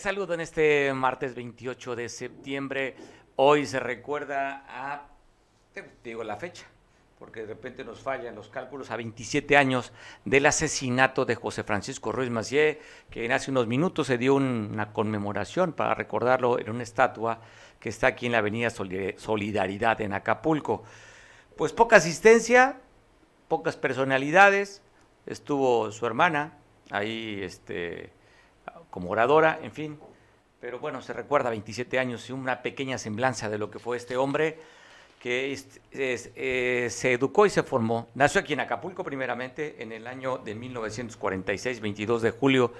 Les saludo en este martes 28 de septiembre. Hoy se recuerda a, te digo la fecha, porque de repente nos fallan los cálculos, a 27 años del asesinato de José Francisco Ruiz Macié, que en hace unos minutos se dio una conmemoración para recordarlo en una estatua que está aquí en la Avenida Solidaridad en Acapulco. Pues poca asistencia, pocas personalidades, estuvo su hermana ahí este, como oradora, en fin, pero bueno, se recuerda 27 años y una pequeña semblanza de lo que fue este hombre que eh, se educó y se formó. Nació aquí en Acapulco primeramente en el año de 1946, 22 de julio.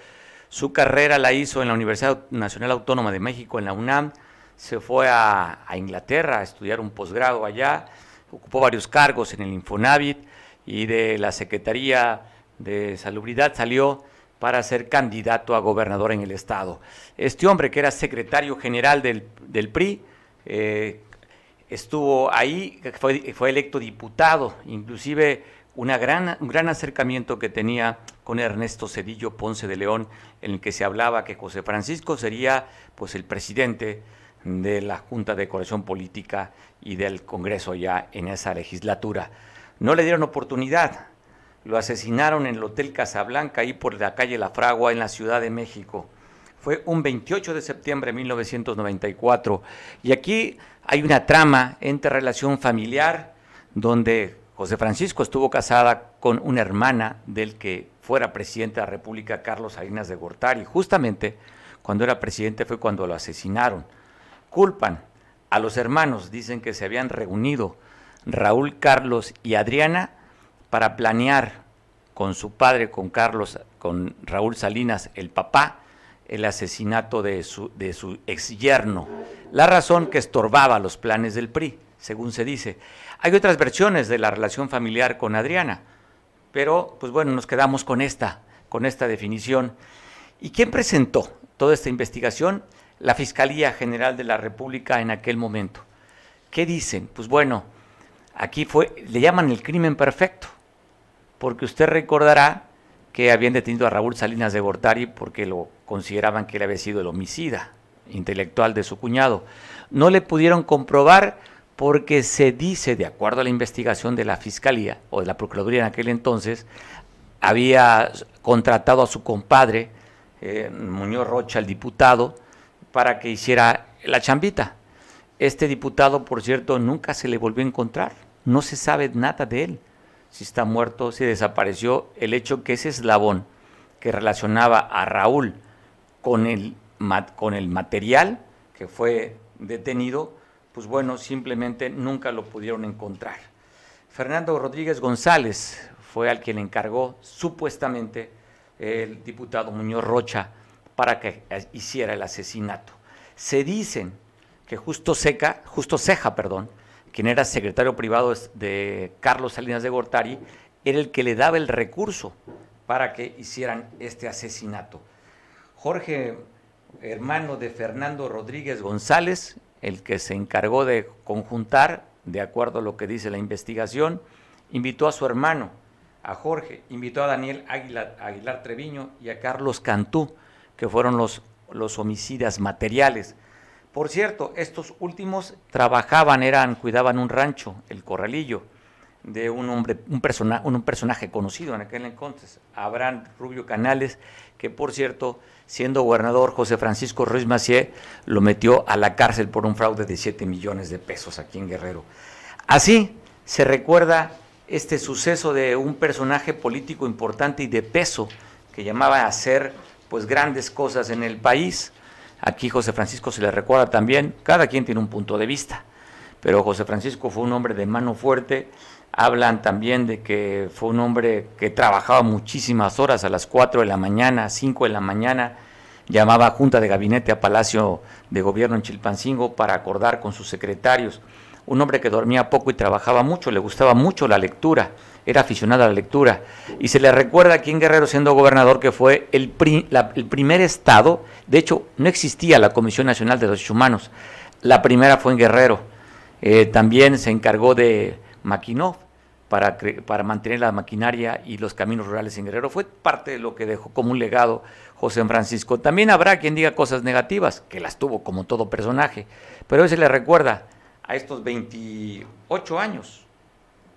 Su carrera la hizo en la Universidad Nacional Autónoma de México, en la UNAM. Se fue a, a Inglaterra a estudiar un posgrado allá. Ocupó varios cargos en el Infonavit y de la Secretaría de Salubridad salió para ser candidato a gobernador en el estado. Este hombre que era secretario general del, del PRI, eh, estuvo ahí, fue, fue electo diputado, inclusive una gran, un gran acercamiento que tenía con Ernesto Cedillo Ponce de León, en el que se hablaba que José Francisco sería pues el presidente de la Junta de Corrección Política y del Congreso ya en esa legislatura. No le dieron oportunidad, lo asesinaron en el Hotel Casablanca, ahí por la calle La Fragua, en la Ciudad de México. Fue un 28 de septiembre de 1994. Y aquí hay una trama entre relación familiar, donde José Francisco estuvo casada con una hermana del que fuera presidente de la República, Carlos Salinas de Gortari. Justamente cuando era presidente fue cuando lo asesinaron. Culpan a los hermanos, dicen que se habían reunido Raúl, Carlos y Adriana para planear con su padre, con Carlos, con Raúl Salinas, el papá, el asesinato de su, de ex yerno. La razón que estorbaba los planes del PRI, según se dice. Hay otras versiones de la relación familiar con Adriana, pero pues bueno, nos quedamos con esta, con esta definición. ¿Y quién presentó toda esta investigación? La Fiscalía General de la República en aquel momento. ¿Qué dicen? Pues bueno, aquí fue, le llaman el crimen perfecto porque usted recordará que habían detenido a Raúl Salinas de Gortari porque lo consideraban que él había sido el homicida intelectual de su cuñado. No le pudieron comprobar porque se dice, de acuerdo a la investigación de la Fiscalía o de la Procuraduría en aquel entonces, había contratado a su compadre, eh, Muñoz Rocha, el diputado, para que hiciera la chambita. Este diputado, por cierto, nunca se le volvió a encontrar, no se sabe nada de él si está muerto, si desapareció, el hecho que ese eslabón que relacionaba a Raúl con el, con el material que fue detenido, pues bueno, simplemente nunca lo pudieron encontrar. Fernando Rodríguez González fue al que le encargó supuestamente el diputado Muñoz Rocha para que hiciera el asesinato. Se dicen que Justo Seca, Justo Ceja, perdón, quien era secretario privado de Carlos Salinas de Gortari, era el que le daba el recurso para que hicieran este asesinato. Jorge, hermano de Fernando Rodríguez González, el que se encargó de conjuntar, de acuerdo a lo que dice la investigación, invitó a su hermano, a Jorge, invitó a Daniel Aguilar, Aguilar Treviño y a Carlos Cantú, que fueron los, los homicidas materiales. Por cierto, estos últimos trabajaban, eran, cuidaban un rancho, el Corralillo, de un hombre, un, persona, un, personaje conocido en aquel entonces, Abraham Rubio Canales, que por cierto, siendo gobernador José Francisco Ruiz Macié, lo metió a la cárcel por un fraude de 7 millones de pesos aquí en Guerrero. Así se recuerda este suceso de un personaje político importante y de peso que llamaba a hacer pues grandes cosas en el país Aquí José Francisco se le recuerda también, cada quien tiene un punto de vista, pero José Francisco fue un hombre de mano fuerte, hablan también de que fue un hombre que trabajaba muchísimas horas, a las 4 de la mañana, 5 de la mañana, llamaba a Junta de Gabinete a Palacio de Gobierno en Chilpancingo para acordar con sus secretarios, un hombre que dormía poco y trabajaba mucho, le gustaba mucho la lectura, era aficionado a la lectura. Y se le recuerda aquí en Guerrero, siendo gobernador, que fue el, el primer estado, de hecho, no existía la Comisión Nacional de Derechos Humanos, la primera fue en Guerrero. Eh, también se encargó de Maquinov, para, para mantener la maquinaria y los caminos rurales en Guerrero. Fue parte de lo que dejó como un legado José Francisco. También habrá quien diga cosas negativas, que las tuvo como todo personaje, pero hoy se le recuerda a estos 28 años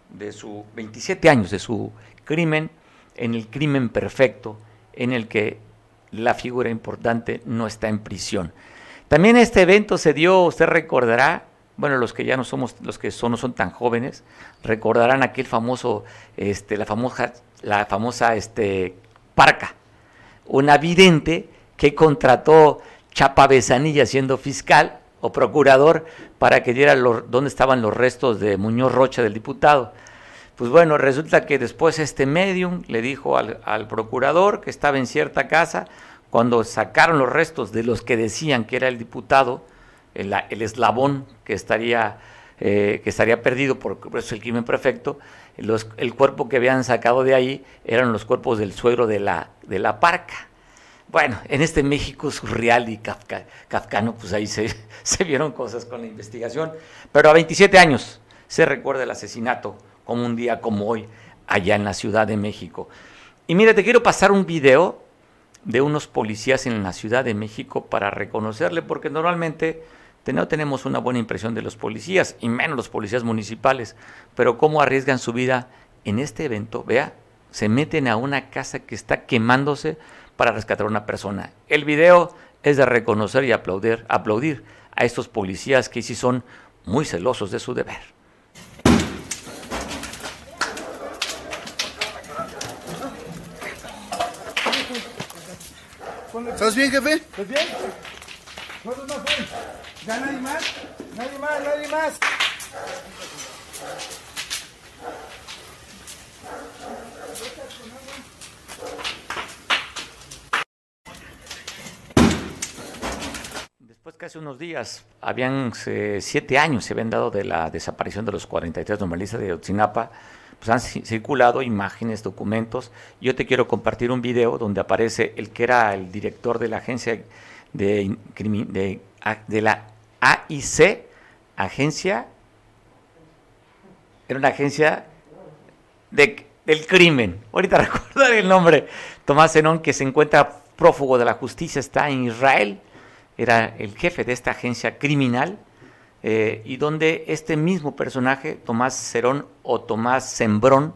de su 27 años de su crimen en el crimen perfecto en el que la figura importante no está en prisión. También este evento se dio, usted recordará, bueno, los que ya no somos, los que son, no son tan jóvenes, recordarán aquel famoso, este, la famosa, la famosa este, parca, una vidente que contrató Chapa Besanilla siendo fiscal o procurador para que diera dónde estaban los restos de Muñoz Rocha del diputado. Pues bueno, resulta que después este medium le dijo al, procurador que estaba en cierta casa, cuando sacaron los restos de los que decían que era el diputado, el, eslabón que estaría, eh, que estaría perdido por, eso el crimen perfecto, el cuerpo que habían sacado de ahí eran los cuerpos del suegro de la, de la parca. Bueno, en este México surreal y kafka, kafkano, pues ahí se, se vieron cosas con la investigación. Pero a 27 años se recuerda el asesinato como un día como hoy allá en la Ciudad de México. Y mira, te quiero pasar un video de unos policías en la Ciudad de México para reconocerle, porque normalmente no tenemos una buena impresión de los policías, y menos los policías municipales, pero cómo arriesgan su vida en este evento, vea, se meten a una casa que está quemándose para rescatar a una persona. El video es de reconocer y aplaudir, aplaudir a estos policías que sí son muy celosos de su deber. ¿Estás bien, jefe? ¿Estás bien? ¿Cuántos más fue? ¿Ya nadie más? ¿Nadie más? ¿Nadie más? Después que hace unos días, habían eh, siete años se habían dado de la desaparición de los 43 normalistas de Otzinapa, pues han circulado imágenes, documentos. Yo te quiero compartir un video donde aparece el que era el director de la agencia de, de, la AIC, agencia, era una agencia de, del crimen. Ahorita recordar el nombre. Tomás Zenón, que se encuentra prófugo de la justicia, está en Israel. Era el jefe de esta agencia criminal eh, y donde este mismo personaje, Tomás Cerón o Tomás Sembrón,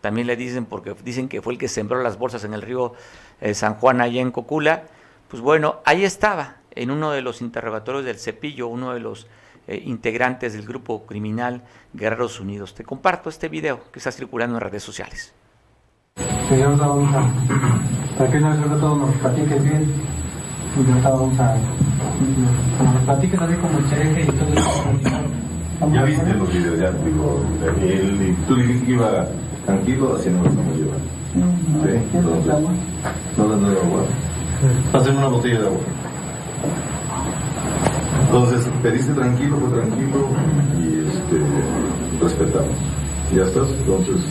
también le dicen porque dicen que fue el que sembró las bolsas en el río eh, San Juan allá en Cocula, pues bueno, ahí estaba en uno de los interrogatorios del Cepillo, uno de los eh, integrantes del grupo criminal Guerreros Unidos. Te comparto este video que está circulando en redes sociales. Señor para que no todo nos platiques bien vamos a como nos platiques así como cheque y todo eso. Ya viste los videos, ya digo, él, y tú dijiste que iba tranquilo haciendo lo que lleva. Sí, entonces, no dando agua. Pásame una botella de agua. Entonces, pediste tranquilo, fue tranquilo y este, respetamos. ¿Ya estás? Entonces,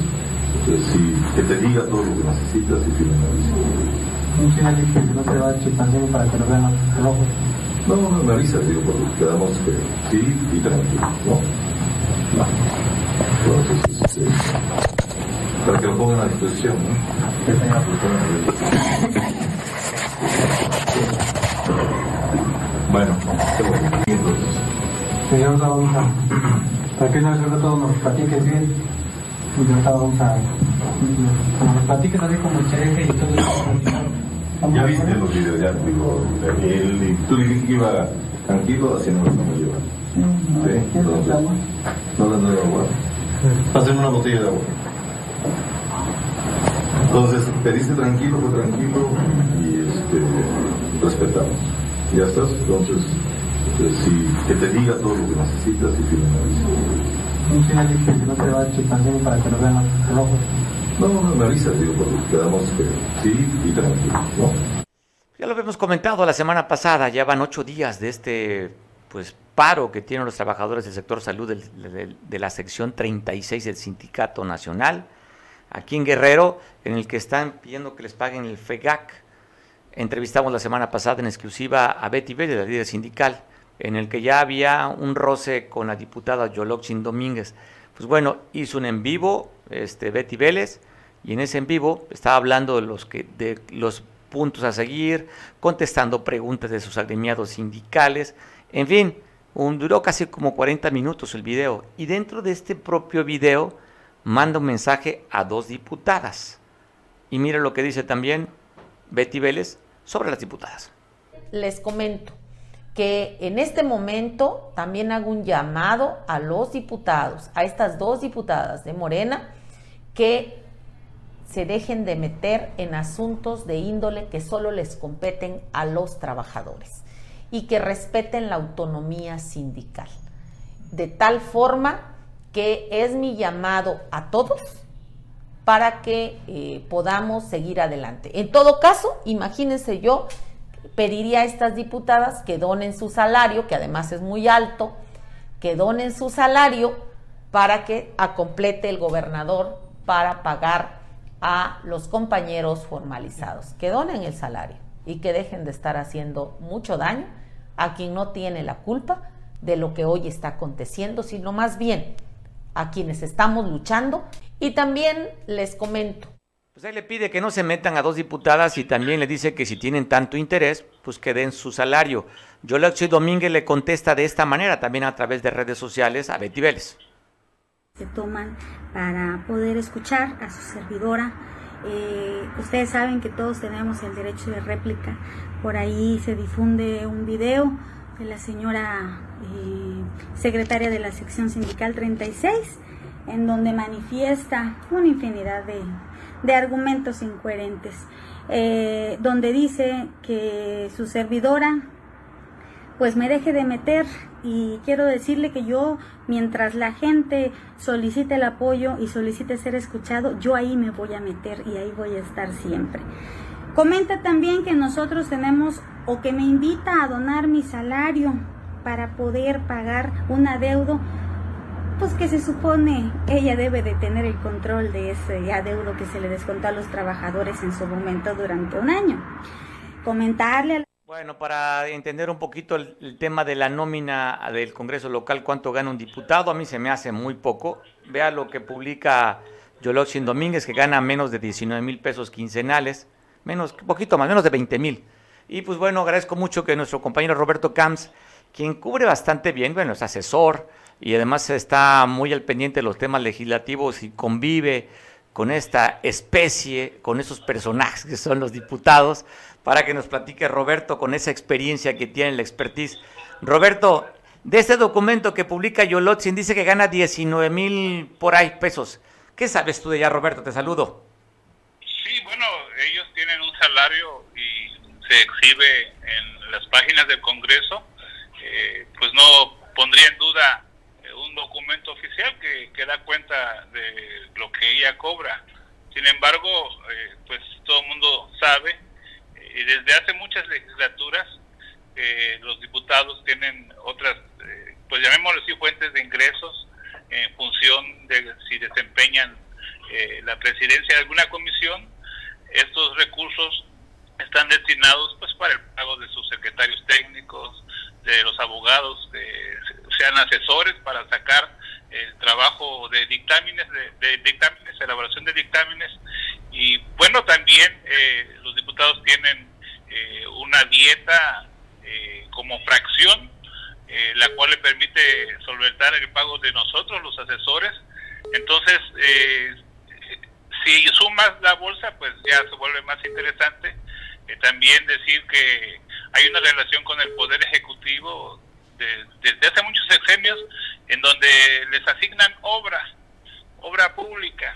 pues, si, que te diga todo lo que necesitas y que me final que no te va a para que lo vean los ojos. No, no me avisas, digo, porque quedamos que sí y tranquilo, ¿no? No. Entonces, este, para que lo pongan a disposición, ¿no? Que tenga Bueno, qué bueno. Entonces. Señor, vamos a. Para que no sobre todo nos platiques bien. Y vamos a. Nos platiques así como cheque y todo eso. Ya viste los videos, ya digo, él, y tú dijiste que iba tranquilo haciendo lo que me lleva. ¿Sí? Entonces, no le doy agua. Pásame una botella de agua. Entonces, pediste tranquilo, fue tranquilo y este, respetamos. ¿Ya estás? Entonces, pues, si, que te diga todo lo que necesitas y que me Un que no te va a chimpancino para que lo vean los. No, digo, quedamos que sí y tranquilo. Ya lo habíamos comentado la semana pasada, ya van ocho días de este pues paro que tienen los trabajadores del sector salud de la sección 36 del Sindicato Nacional, aquí en Guerrero, en el que están pidiendo que les paguen el FEGAC. Entrevistamos la semana pasada en exclusiva a Betty Vélez, la líder sindical, en el que ya había un roce con la diputada Yoloxin Domínguez. Pues bueno, hizo un en vivo, este, Betty Vélez, y en ese en vivo estaba hablando de los, que, de los puntos a seguir, contestando preguntas de sus agremiados sindicales, en fin, duró casi como 40 minutos el video. Y dentro de este propio video manda un mensaje a dos diputadas. Y mira lo que dice también Betty Vélez sobre las diputadas. Les comento que en este momento también hago un llamado a los diputados, a estas dos diputadas de Morena, que se dejen de meter en asuntos de índole que solo les competen a los trabajadores y que respeten la autonomía sindical. De tal forma que es mi llamado a todos para que eh, podamos seguir adelante. En todo caso, imagínense yo, pediría a estas diputadas que donen su salario, que además es muy alto, que donen su salario para que complete el gobernador para pagar a los compañeros formalizados, que donen el salario y que dejen de estar haciendo mucho daño a quien no tiene la culpa de lo que hoy está aconteciendo, sino más bien a quienes estamos luchando. Y también les comento. Pues ahí le pide que no se metan a dos diputadas y también le dice que si tienen tanto interés, pues que den su salario. Yolaxi Domínguez le contesta de esta manera, también a través de redes sociales, a Betty Vélez. Se toman para poder escuchar a su servidora. Eh, ustedes saben que todos tenemos el derecho de réplica. Por ahí se difunde un video de la señora eh, secretaria de la sección sindical 36, en donde manifiesta una infinidad de, argumentos incoherentes, eh, donde dice que su servidora pues me deje de meter y quiero decirle que yo mientras la gente solicite el apoyo y solicite ser escuchado, yo ahí me voy a meter y ahí voy a estar siempre. Comenta también que nosotros tenemos o que me invita a donar mi salario para poder pagar un adeudo, pues que se supone ella debe de tener el control de ese adeudo que se le descontó a los trabajadores en su momento durante un año. Comentarle bueno, para entender un poquito el, tema de la nómina del Congreso local, cuánto gana un diputado, a mí se me hace muy poco. Vea lo que publica Yoloxin Domínguez, que gana menos de 19 mil pesos quincenales menos, poquito más, menos de 20 mil. Y pues bueno, agradezco mucho que nuestro compañero Roberto Camps, quien cubre bastante bien, bueno, es asesor y además está muy al pendiente de los temas legislativos y convive con esta especie, con esos personajes que son los diputados, para que nos platique Roberto con esa experiencia que tiene, la expertise. Roberto, de este documento que publica Yolotzin, dice que gana 19 mil por ahí pesos. ¿Qué sabes tú de ella, Roberto? Te saludo. Sí, bueno, ellos tienen un salario y se exhibe en las páginas del Congreso, eh, pues no pondría en duda documento oficial que, que, da cuenta de lo que ella cobra. Sin embargo, eh, pues todo el mundo sabe, y desde hace muchas legislaturas, los diputados tienen otras, pues llamémoslo así, fuentes de ingresos en función de si desempeñan la presidencia de alguna comisión estos recursos están destinados pues para el pago de sus secretarios técnicos, de los abogados, de, sean asesores para sacar el trabajo de dictámenes, de, dictámenes, elaboración de dictámenes. Y bueno, también eh, los diputados tienen eh, una dieta eh, como fracción, la cual le permite solventar el pago de nosotros, los asesores. Entonces, si sumas la bolsa, pues ya se vuelve más interesante. Eh, también decir que hay una relación con el Poder Ejecutivo desde hace muchos sexenios en donde les asignan obras, obra pública.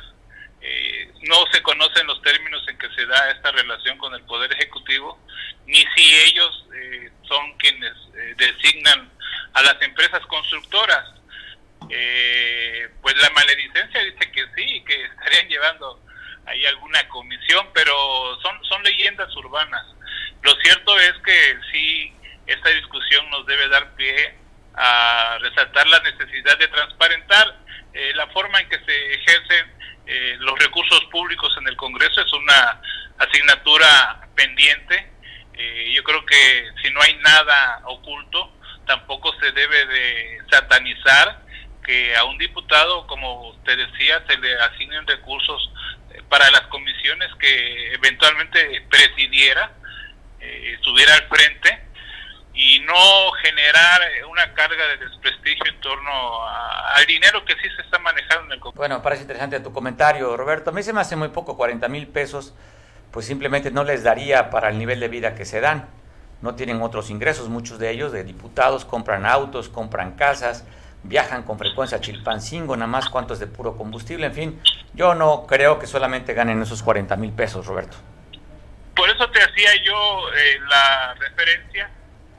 Eh, no se conocen los términos en que se da esta relación con el Poder Ejecutivo, ni si ellos eh, son quienes designan a las empresas constructoras eh, pues la maledicencia dice que sí, que estarían llevando ahí alguna comisión, pero son, son leyendas urbanas. Lo cierto es que sí, esta discusión nos debe dar pie a resaltar la necesidad de transparentar eh, la forma en que se ejercen eh, los recursos públicos en el Congreso. Es una asignatura pendiente. Eh, yo creo que si no hay nada oculto, tampoco se debe de satanizar que a un diputado, como usted decía, se le asignen recursos eh, para las comisiones que eventualmente presidiera, eh, estuviera al frente y no generar una carga de desprestigio en torno al dinero que sí se está manejando en el. Bueno, parece interesante tu comentario, Roberto. A mí se me hace muy poco, 40 mil pesos, pues simplemente no les daría para el nivel de vida que se dan. No tienen otros ingresos, muchos de ellos, de diputados, compran autos, compran casas, viajan con frecuencia a Chilpancingo, nada más cuántos de puro combustible, en fin. Yo no creo que solamente ganen esos 40 mil pesos, Roberto. Por eso te hacía yo eh, la referencia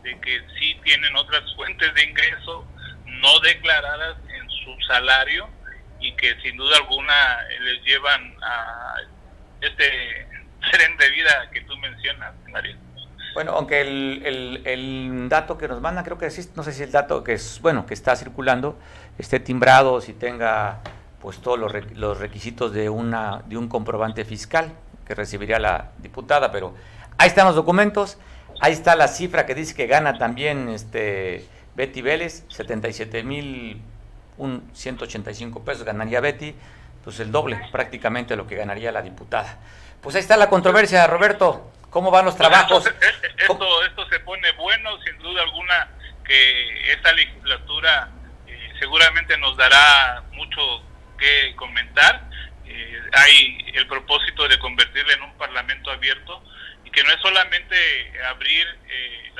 de que sí tienen otras fuentes de ingreso no declaradas en su salario y que sin duda alguna les llevan a este tren de vida que tú mencionas, María. Bueno, aunque el, el, dato que nos mandan, creo que no sé si el dato que es, bueno, que está circulando, esté timbrado, si tenga pues todos los, los requisitos de, una, de un comprobante fiscal que recibiría la diputada, pero ahí están los documentos. Ahí está la cifra que dice que gana también este Betty Vélez, 77 mil 185 pesos ganaría Betty, pues el doble prácticamente lo que ganaría la diputada. Pues ahí está la controversia, Roberto. ¿Cómo van los trabajos? Eh, eh, esto, esto, se pone bueno, sin duda alguna, que esta legislatura eh, seguramente nos dará mucho que comentar. Hay el propósito de convertirla en un parlamento abierto que no es solamente abrir eh,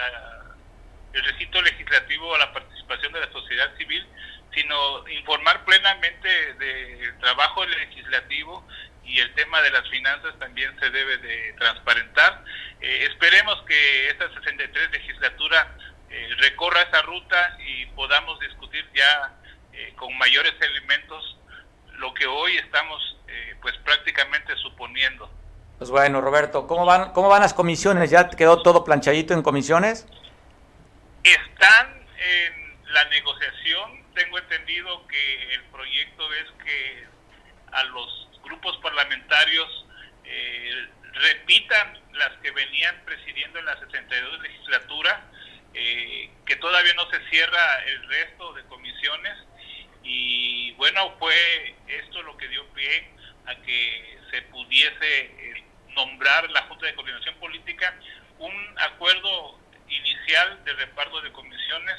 el recinto legislativo a la participación de la sociedad civil, sino informar plenamente del trabajo legislativo y el tema de las finanzas también se debe de transparentar. Eh, esperemos que esta 63 legislatura eh, recorra esa ruta y podamos discutir ya con mayores elementos lo que hoy estamos pues prácticamente suponiendo. Pues bueno, Roberto, ¿cómo van, cómo van las comisiones? ¿Ya quedó todo planchadito en comisiones? Están en la negociación. Tengo entendido que el proyecto es que a los grupos parlamentarios eh, repitan las que venían presidiendo en la 62 legislatura, eh, que todavía no se cierra el resto de comisiones. Y bueno, fue esto lo que dio pie a que se pudiese eh, nombrar la Junta de Coordinación Política un acuerdo inicial de reparto de comisiones.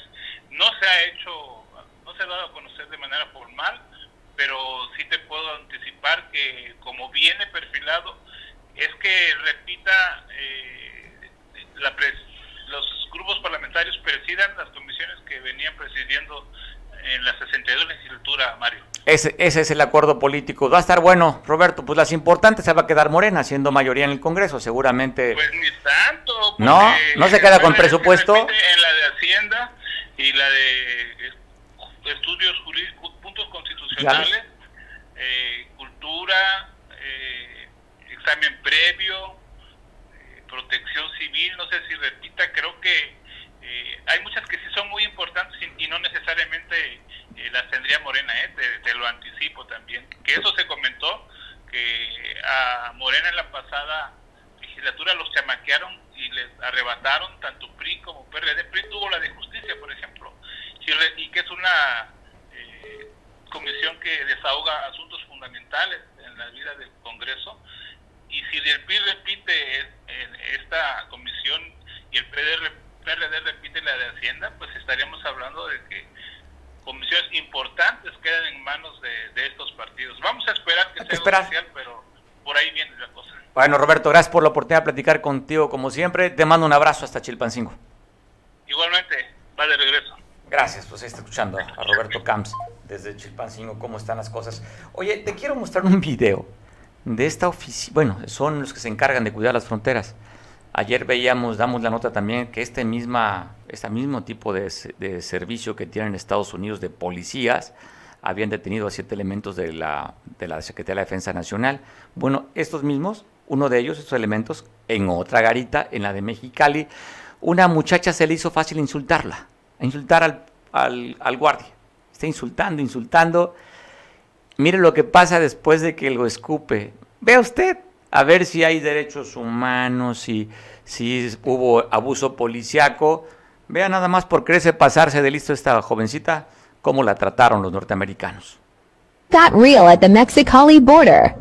No se ha hecho, no se ha dado a conocer de manera formal, pero sí te puedo anticipar que como viene perfilado, es que repita eh, la los grupos parlamentarios presidan las comisiones que venían presidiendo en la 62 legislatura, Mario. Ese, ese es el acuerdo político. Va a estar bueno, Roberto. Pues las importantes se va a quedar Morena, siendo mayoría en el Congreso, seguramente. Pues ni tanto. No, no se queda con presupuesto. En la de Hacienda y la de estudios jurídicos, puntos constitucionales, eh, cultura, eh, examen previo, eh, protección civil, no sé si repita, creo que hay muchas que sí son muy importantes y, no necesariamente eh, las tendría Morena, ¿eh? te, lo anticipo también. Que eso se comentó, que a Morena en la pasada legislatura los chamaquearon y les arrebataron tanto PRI como PRD. PRI tuvo la de justicia, por ejemplo, y que es una eh, comisión que desahoga asuntos fundamentales en la vida del Congreso. Y si el PRI repite esta comisión y PRD repite la de Hacienda, pues estaríamos hablando de que comisiones importantes quedan en manos de, estos partidos. Vamos a esperar que sea oficial, pero por ahí viene la cosa. Bueno, Roberto, gracias por la oportunidad de platicar contigo como siempre. Te mando un abrazo hasta Chilpancingo. Igualmente, va de regreso. Gracias, pues ahí está escuchando a Roberto Camps desde Chilpancingo, cómo están las cosas. Oye, te quiero mostrar un video de esta oficina, bueno, son los que se encargan de cuidar las fronteras. Ayer veíamos, damos la nota también, que este, misma, este mismo tipo de, servicio que tienen Estados Unidos de policías habían detenido a siete elementos de la, de la Secretaría de la Defensa Nacional. Bueno, estos mismos, uno de ellos, estos elementos, en otra garita, en la de Mexicali, una muchacha se le hizo fácil insultarla, insultar al, al, al guardia. Está insultando, insultando. Mire lo que pasa después de que lo escupe. Vea usted, a ver si hay derechos humanos, si, si hubo abuso policiaco. Vea nada más por creerse pasarse de listo esta jovencita, cómo la trataron los norteamericanos. Got real at the Mexicali border.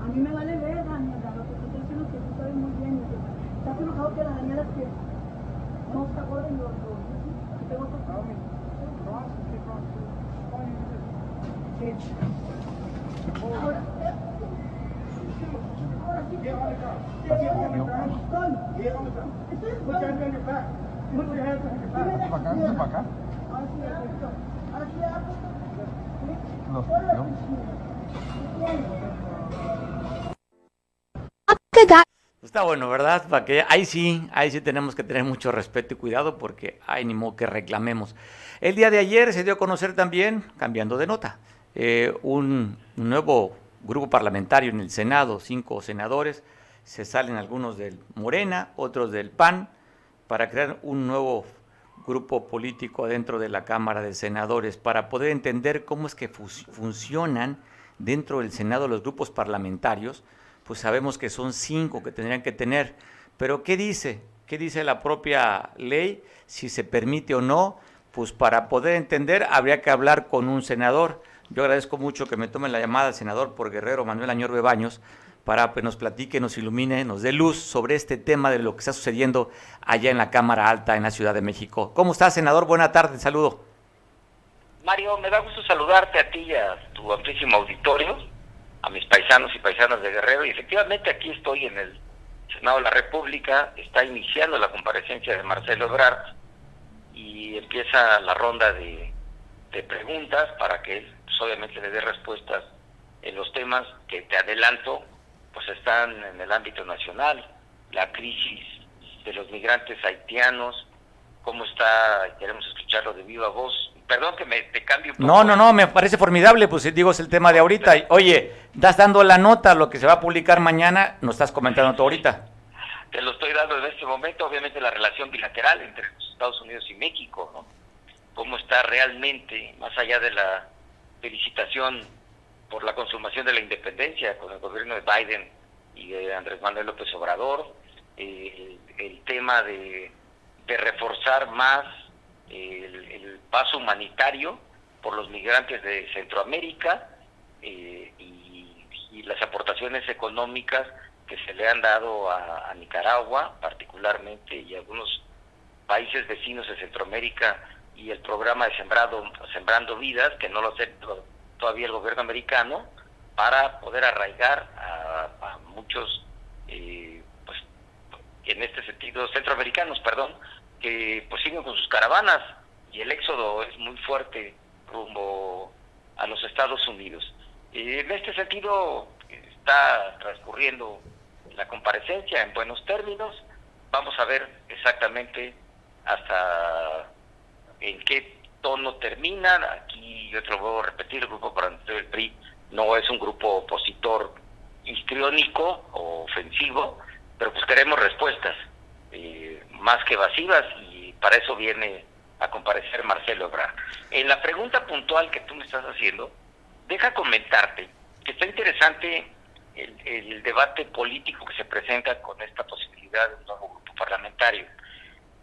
A mí me vale ver, Daniela, lo que te estoy diciendo que tú sabes muy bien. que Estás enojado que la Daniela es que no está gorda y lo que tengo que Ahora, ahora sí que Está bueno, ¿verdad? Para que ahí sí, ahí sí tenemos que tener mucho respeto y cuidado porque hay ni modo que reclamemos. El día de ayer se dio a conocer también, cambiando de nota, eh, un nuevo grupo parlamentario en el Senado, cinco senadores, se salen algunos del Morena, otros del PAN, para crear un nuevo grupo político dentro de la Cámara de Senadores, para poder entender cómo es que funcionan dentro del Senado los grupos parlamentarios, pues sabemos que son cinco que tendrían que tener. Pero ¿qué dice? ¿Qué dice la propia ley? Si se permite o no, pues para poder entender habría que hablar con un senador. Yo agradezco mucho que me tomen la llamada senador por Guerrero, Manuel Añorbe Baños, para que nos platique, nos ilumine, nos dé luz sobre este tema de lo que está sucediendo allá en la Cámara Alta en la Ciudad de México. ¿Cómo está, senador? Buena tarde, saludo. Mario, me da gusto saludarte a ti y a tu amplísimo auditorio, a mis paisanos y paisanas de Guerrero. Y efectivamente aquí estoy en el Senado de la República, está iniciando la comparecencia de Marcelo Ebrard y empieza la ronda de, de preguntas para que él pues, obviamente le dé respuestas en los temas que te adelanto, pues están en el ámbito nacional, la crisis de los migrantes haitianos, cómo está, queremos escucharlo de viva voz. Perdón que me te cambie un poco. No, no, no, me parece formidable, pues digo, es el tema de ahorita. Oye, das dando la nota, lo que se va a publicar mañana, nos estás comentando tú ahorita. Te lo estoy dando en este momento, obviamente la relación bilateral entre los Estados Unidos y México, ¿no? Cómo está realmente, más allá de la felicitación por la consumación de la independencia con el gobierno de Biden y de Andrés Manuel López Obrador, eh, el, tema de, reforzar más el, paso humanitario por los migrantes de Centroamérica eh, y, las aportaciones económicas que se le han dado a, Nicaragua particularmente y algunos países vecinos de Centroamérica y el programa de sembrado sembrando vidas que no lo acepta todavía el gobierno americano para poder arraigar a, muchos eh, pues en este sentido centroamericanos perdón que pues siguen con sus caravanas y el éxodo es muy fuerte rumbo a los Estados Unidos. Eh, en este sentido está transcurriendo la comparecencia en buenos términos. Vamos a ver exactamente hasta en qué tono termina. Aquí yo te lo a repetir, el grupo parlamentario del PRI no es un grupo opositor histriónico o ofensivo, pero pues queremos respuestas eh, más que evasivas y para eso viene a comparecer Marcelo Ebrard. En la pregunta puntual que tú me estás haciendo, deja comentarte que está interesante el, el debate político que se presenta con esta posibilidad de un nuevo grupo parlamentario.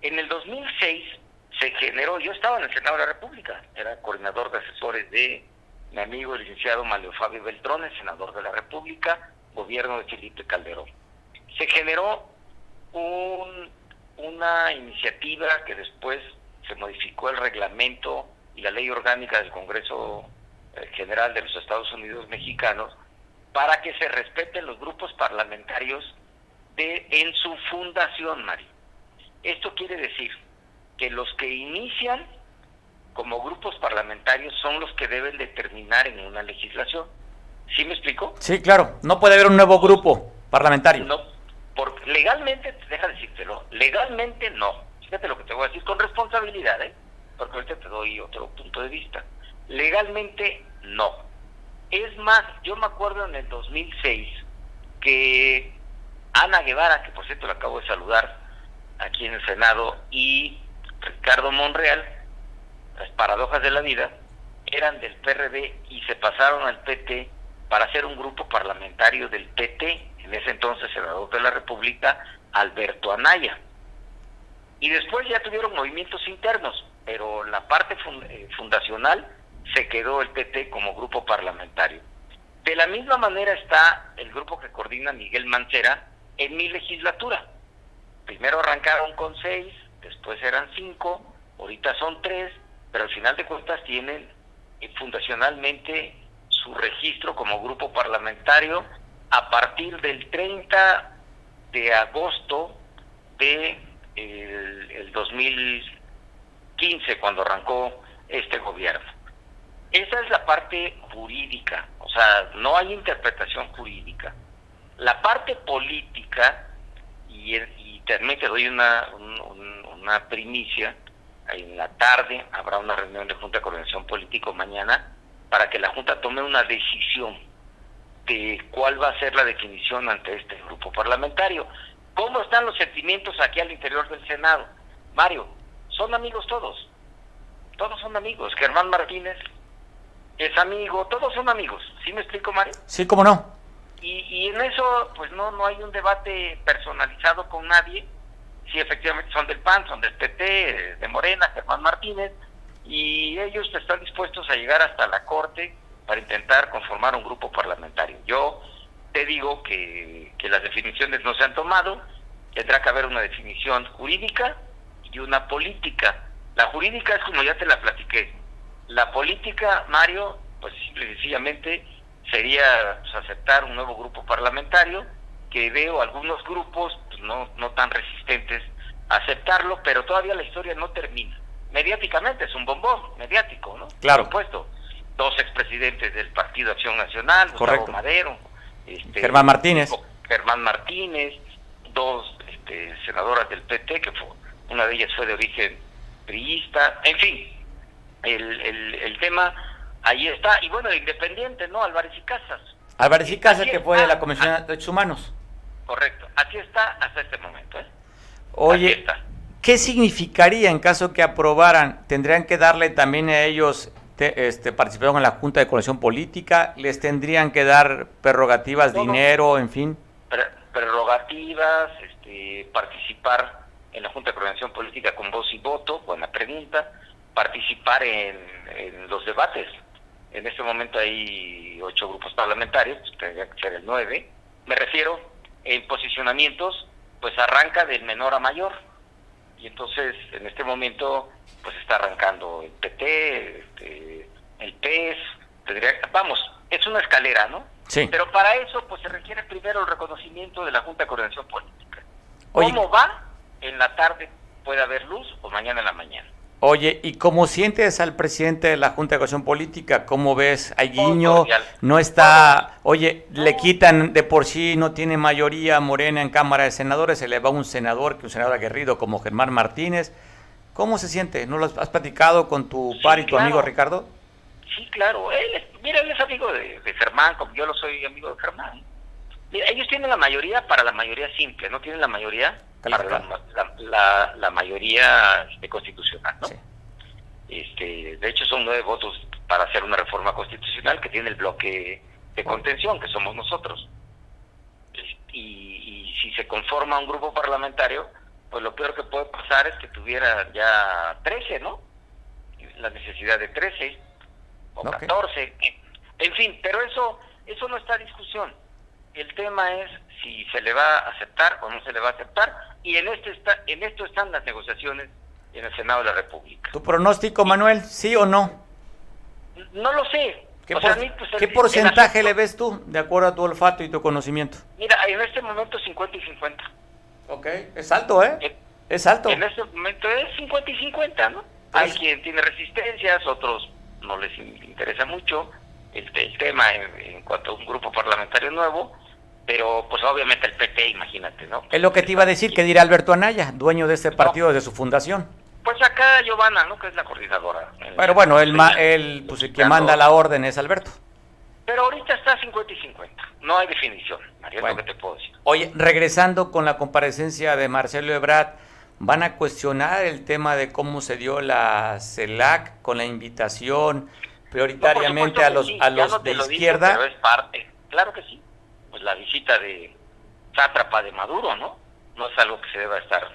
En el 2006 se generó, yo estaba en el Senado de la República, era coordinador de asesores de mi amigo el licenciado Manuel Fabio Beltrones, senador de la República, gobierno de Felipe Calderón. Se generó un, una iniciativa que después se modificó el reglamento y la ley orgánica del Congreso eh, General de los Estados Unidos Mexicanos para que se respeten los grupos parlamentarios de en su fundación, Mari. Esto quiere decir que los que inician como grupos parlamentarios son los que deben determinar en una legislación. ¿Sí me explico? Sí, claro, no puede haber un nuevo grupo parlamentario. No, por, legalmente, deja decírtelo, legalmente no. Fíjate lo que te voy a decir con responsabilidad, ¿eh? porque ahorita te doy otro punto de vista. Legalmente no. Es más, yo me acuerdo en el 2006 que Ana Guevara, que por cierto la acabo de saludar aquí en el Senado, y Ricardo Monreal, las paradojas de la vida, eran del PRD y se pasaron al PT para hacer un grupo parlamentario del PT, en ese entonces senador de la República, Alberto Anaya. Y después ya tuvieron movimientos internos, pero la parte eh, fundacional se quedó el PT como grupo parlamentario. De la misma manera está el grupo que coordina Miguel Mancera en mi legislatura. Primero arrancaron con seis, después eran cinco, ahorita son tres, pero al final de cuentas tienen fundacionalmente su registro como grupo parlamentario a partir del 30 de agosto de el, 2015 cuando arrancó este gobierno. Esa es la parte jurídica, o sea, no hay interpretación jurídica. La parte política, y, y también te doy una, una primicia, en la tarde habrá una reunión de Junta de Coordinación Político mañana para que la Junta tome una decisión de cuál va a ser la definición ante este grupo parlamentario. ¿Cómo están los sentimientos aquí al interior del Senado? Mario, son amigos todos. Todos son amigos. Germán Martínez es amigo, todos son amigos. ¿Sí me explico, Mario? Sí, cómo no. Y, y en eso, pues no, no hay un debate personalizado con nadie. Si efectivamente son del PAN, son del PT, de Morena, Germán Martínez, y ellos están dispuestos a llegar hasta la Corte para intentar conformar un grupo parlamentario. Yo te digo que, que las definiciones no se han tomado, tendrá que haber una definición jurídica y una política. La jurídica es como ya te la platiqué. La política, Mario, pues simple y sencillamente sería pues, aceptar un nuevo grupo parlamentario, que veo algunos grupos pues, no, no tan resistentes a aceptarlo, pero todavía la historia no termina. Mediáticamente es un bombón mediático, ¿no? Claro. Por supuesto. Dos expresidentes del Partido Acción Nacional, Gustavo Madero, este, Germán Martínez. Germán Martínez, dos este, senadoras del PT, que fue, una de ellas fue de origen priista, en fin, el, el, el tema ahí está. Y bueno, independiente, ¿no? Álvarez y Casas. Álvarez y Casas, que fue de la Comisión de Derechos Humanos. Correcto, aquí está hasta este momento. ¿eh? Oye, ¿qué significaría en caso que aprobaran? ¿Tendrían que darle también a ellos este, participaron en la Junta de Coordinación Política, les tendrían que dar prerrogativas, dinero, en fin. prerrogativas, este, participar en la Junta de Coordinación Política con voz y voto, buena pregunta, participar en, los debates. En este momento hay ocho grupos parlamentarios, tendría que ser el nueve. Me refiero en posicionamientos, pues arranca del menor a mayor. Y entonces, en este momento, pues está arrancando el PT, este, el PES, tendría, vamos, es una escalera, ¿no? Sí. Pero para eso, pues se requiere primero el reconocimiento de la Junta de Coordinación Política. ¿Cómo va? En la tarde puede haber luz o mañana en la mañana. Oye, ¿y cómo sientes al presidente de la Junta de Coordinación Política? ¿Cómo ves? ¿Hay guiño? ¿No está? Oye, le quitan de por sí, no tiene mayoría Morena en Cámara de Senadores, se le va un senador, que un senador aguerrido como Germán Martínez. ¿Cómo se siente? ¿No lo has, platicado con tu par y tu amigo Ricardo? Sí, claro. Él, mira, él es amigo de, Germán, como yo lo soy amigo de Germán. Mira, ellos tienen la mayoría para la mayoría simple, no tienen la mayoría para la, la, mayoría este, constitucional, ¿no? Este, de hecho, son nueve votos para hacer una reforma constitucional que tiene el bloque de contención, que somos nosotros. Y, si se conforma un grupo parlamentario, pues lo peor que puede pasar es que tuviera ya 13, ¿no? La necesidad de 13 o 14. En fin, pero eso eso no está en discusión. El tema es si se le va a aceptar o no se le va a aceptar y en este está en esto están las negociaciones en el Senado de la República. ¿Tu pronóstico, Manuel, sí o no? No lo sé. ¿Qué, pues, porcentaje le ves tú, de acuerdo a tu olfato y tu conocimiento? Mira, en este momento 50 y 50. Ok, es alto, ¿eh? es alto. En este momento es 50 y 50, ¿no? Hay quien tiene resistencias, otros no les interesa mucho el, el tema en, en, cuanto a un grupo parlamentario nuevo, pero pues obviamente el PT, imagínate, ¿no? Es lo que te iba a decir, que dirá Alberto Anaya, dueño de este partido desde su fundación. Pues acá Giovanna, ¿no? Que es la coordinadora. Pero bueno, el, el, pues el que manda la orden es Alberto. Pero ahorita está 50 y 50, no hay definición, María, lo que te puedo decir. Oye, regresando con la comparecencia de Marcelo Ebrard, ¿van a cuestionar el tema de cómo se dio la CELAC con la invitación prioritariamente a los, a los de izquierda. pero es parte, claro que sí. Pues la visita de sátrapa de Maduro, ¿no? No es algo que se deba estar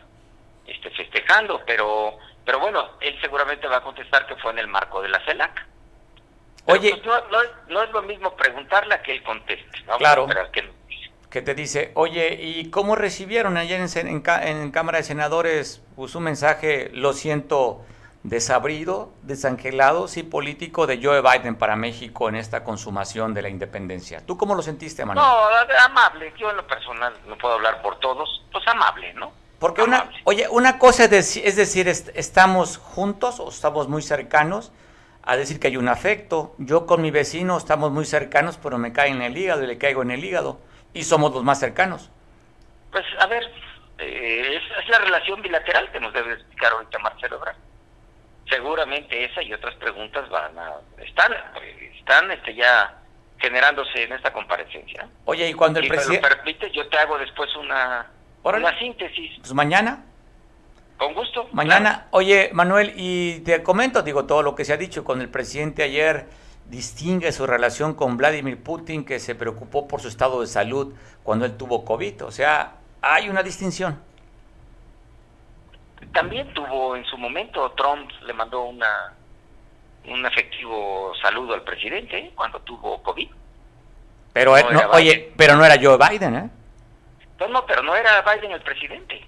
este, festejando, pero, pero bueno, él seguramente va a contestar que fue en el marco de la CELAC. Oye, pues, no, no, es, lo mismo preguntarle a que él conteste. claro. que, te dice, oye, ¿y cómo recibieron ayer en, en, en Cámara de Senadores pues, un mensaje, lo siento, desabrido, desangelado, sí, político de Joe Biden para México en esta consumación de la independencia. ¿Tú cómo lo sentiste, Manuel? No, amable. Yo en lo personal no puedo hablar por todos, pues amable, ¿no? Porque una, oye, una cosa es, es decir, estamos juntos o estamos muy cercanos, a decir que hay un afecto. Yo con mi vecino estamos muy cercanos, pero me cae en el hígado y le caigo en el hígado. Y somos los más cercanos. Pues, a ver, eh, es, la relación bilateral que nos debe explicar ahorita Marcelo Ebrard. Seguramente esa y otras preguntas van a... Están, están este, ya generándose en esta comparecencia. Oye, y cuando el presidente... Si lo permite, yo te hago después una, una síntesis. Pues mañana. Con gusto. Mañana, oye Manuel, y te comento, digo, todo lo que se ha dicho con el presidente ayer, distingue su relación con Vladimir Putin, que se preocupó por su estado de salud cuando él tuvo COVID. O sea, hay una distinción. También tuvo en su momento, Trump le mandó una un efectivo saludo al presidente ¿eh? cuando tuvo COVID. Pero, oye, pero no era Joe Biden, ¿eh? No, no, pero no era Biden el presidente.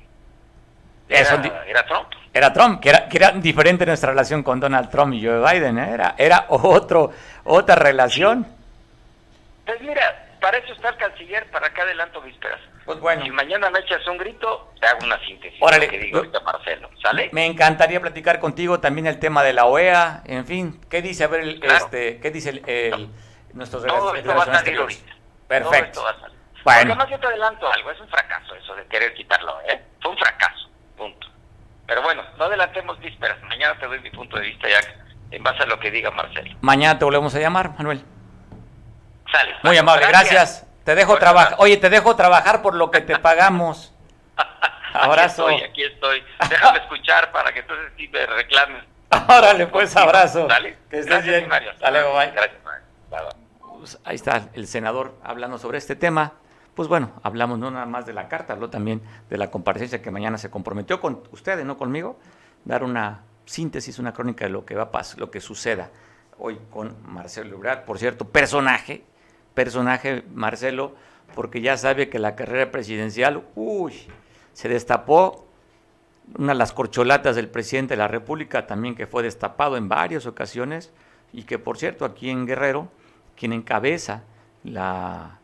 Era, Trump. Era Trump, que era, que era diferente nuestra relación con Donald Trump y Joe Biden, ¿eh? era, era otro, otra relación. Pues mira, para eso está el canciller, para acá adelanto vísperas. Pues bueno. Si mañana me echas un grito, te hago una síntesis. Órale. Que digo ahorita Marcelo, ¿sale? Me encantaría platicar contigo también el tema de la OEA, en fin, ¿qué dice, a ver, el, este, qué dice el, el nuestros Todo esto va a salir Perfecto. Todo esto va a salir. Bueno. Porque además yo te adelanto algo, es un fracaso eso de querer quitarlo, ¿eh? Fue un fracaso. Punto. Pero bueno, no adelantemos vísperas. Mañana te doy mi punto de vista ya en base a lo que diga Marcelo. Mañana te volvemos a llamar, Manuel. Sale. Muy amable, gracias. Te dejo trabajar. Oye, te dejo trabajar por lo que te pagamos. Abrazo. Aquí estoy, aquí estoy. Déjame escuchar para que entonces sí me reclames. Órale, pues abrazo. Dale. Que estés bien. Mario. Hasta luego, bye. Gracias, Mario. Bye, Pues ahí está el senador hablando sobre este tema pues bueno, hablamos no nada más de la carta, habló también de la comparecencia que mañana se comprometió con ustedes, no conmigo, dar una síntesis, una crónica de lo que va a pasar, lo que suceda hoy con Marcelo Ebrard, por cierto, personaje, personaje Marcelo, porque ya sabe que la carrera presidencial, uy, se destapó una de las corcholatas del presidente de la República, también que fue destapado en varias ocasiones, y que por cierto aquí en Guerrero, quien encabeza la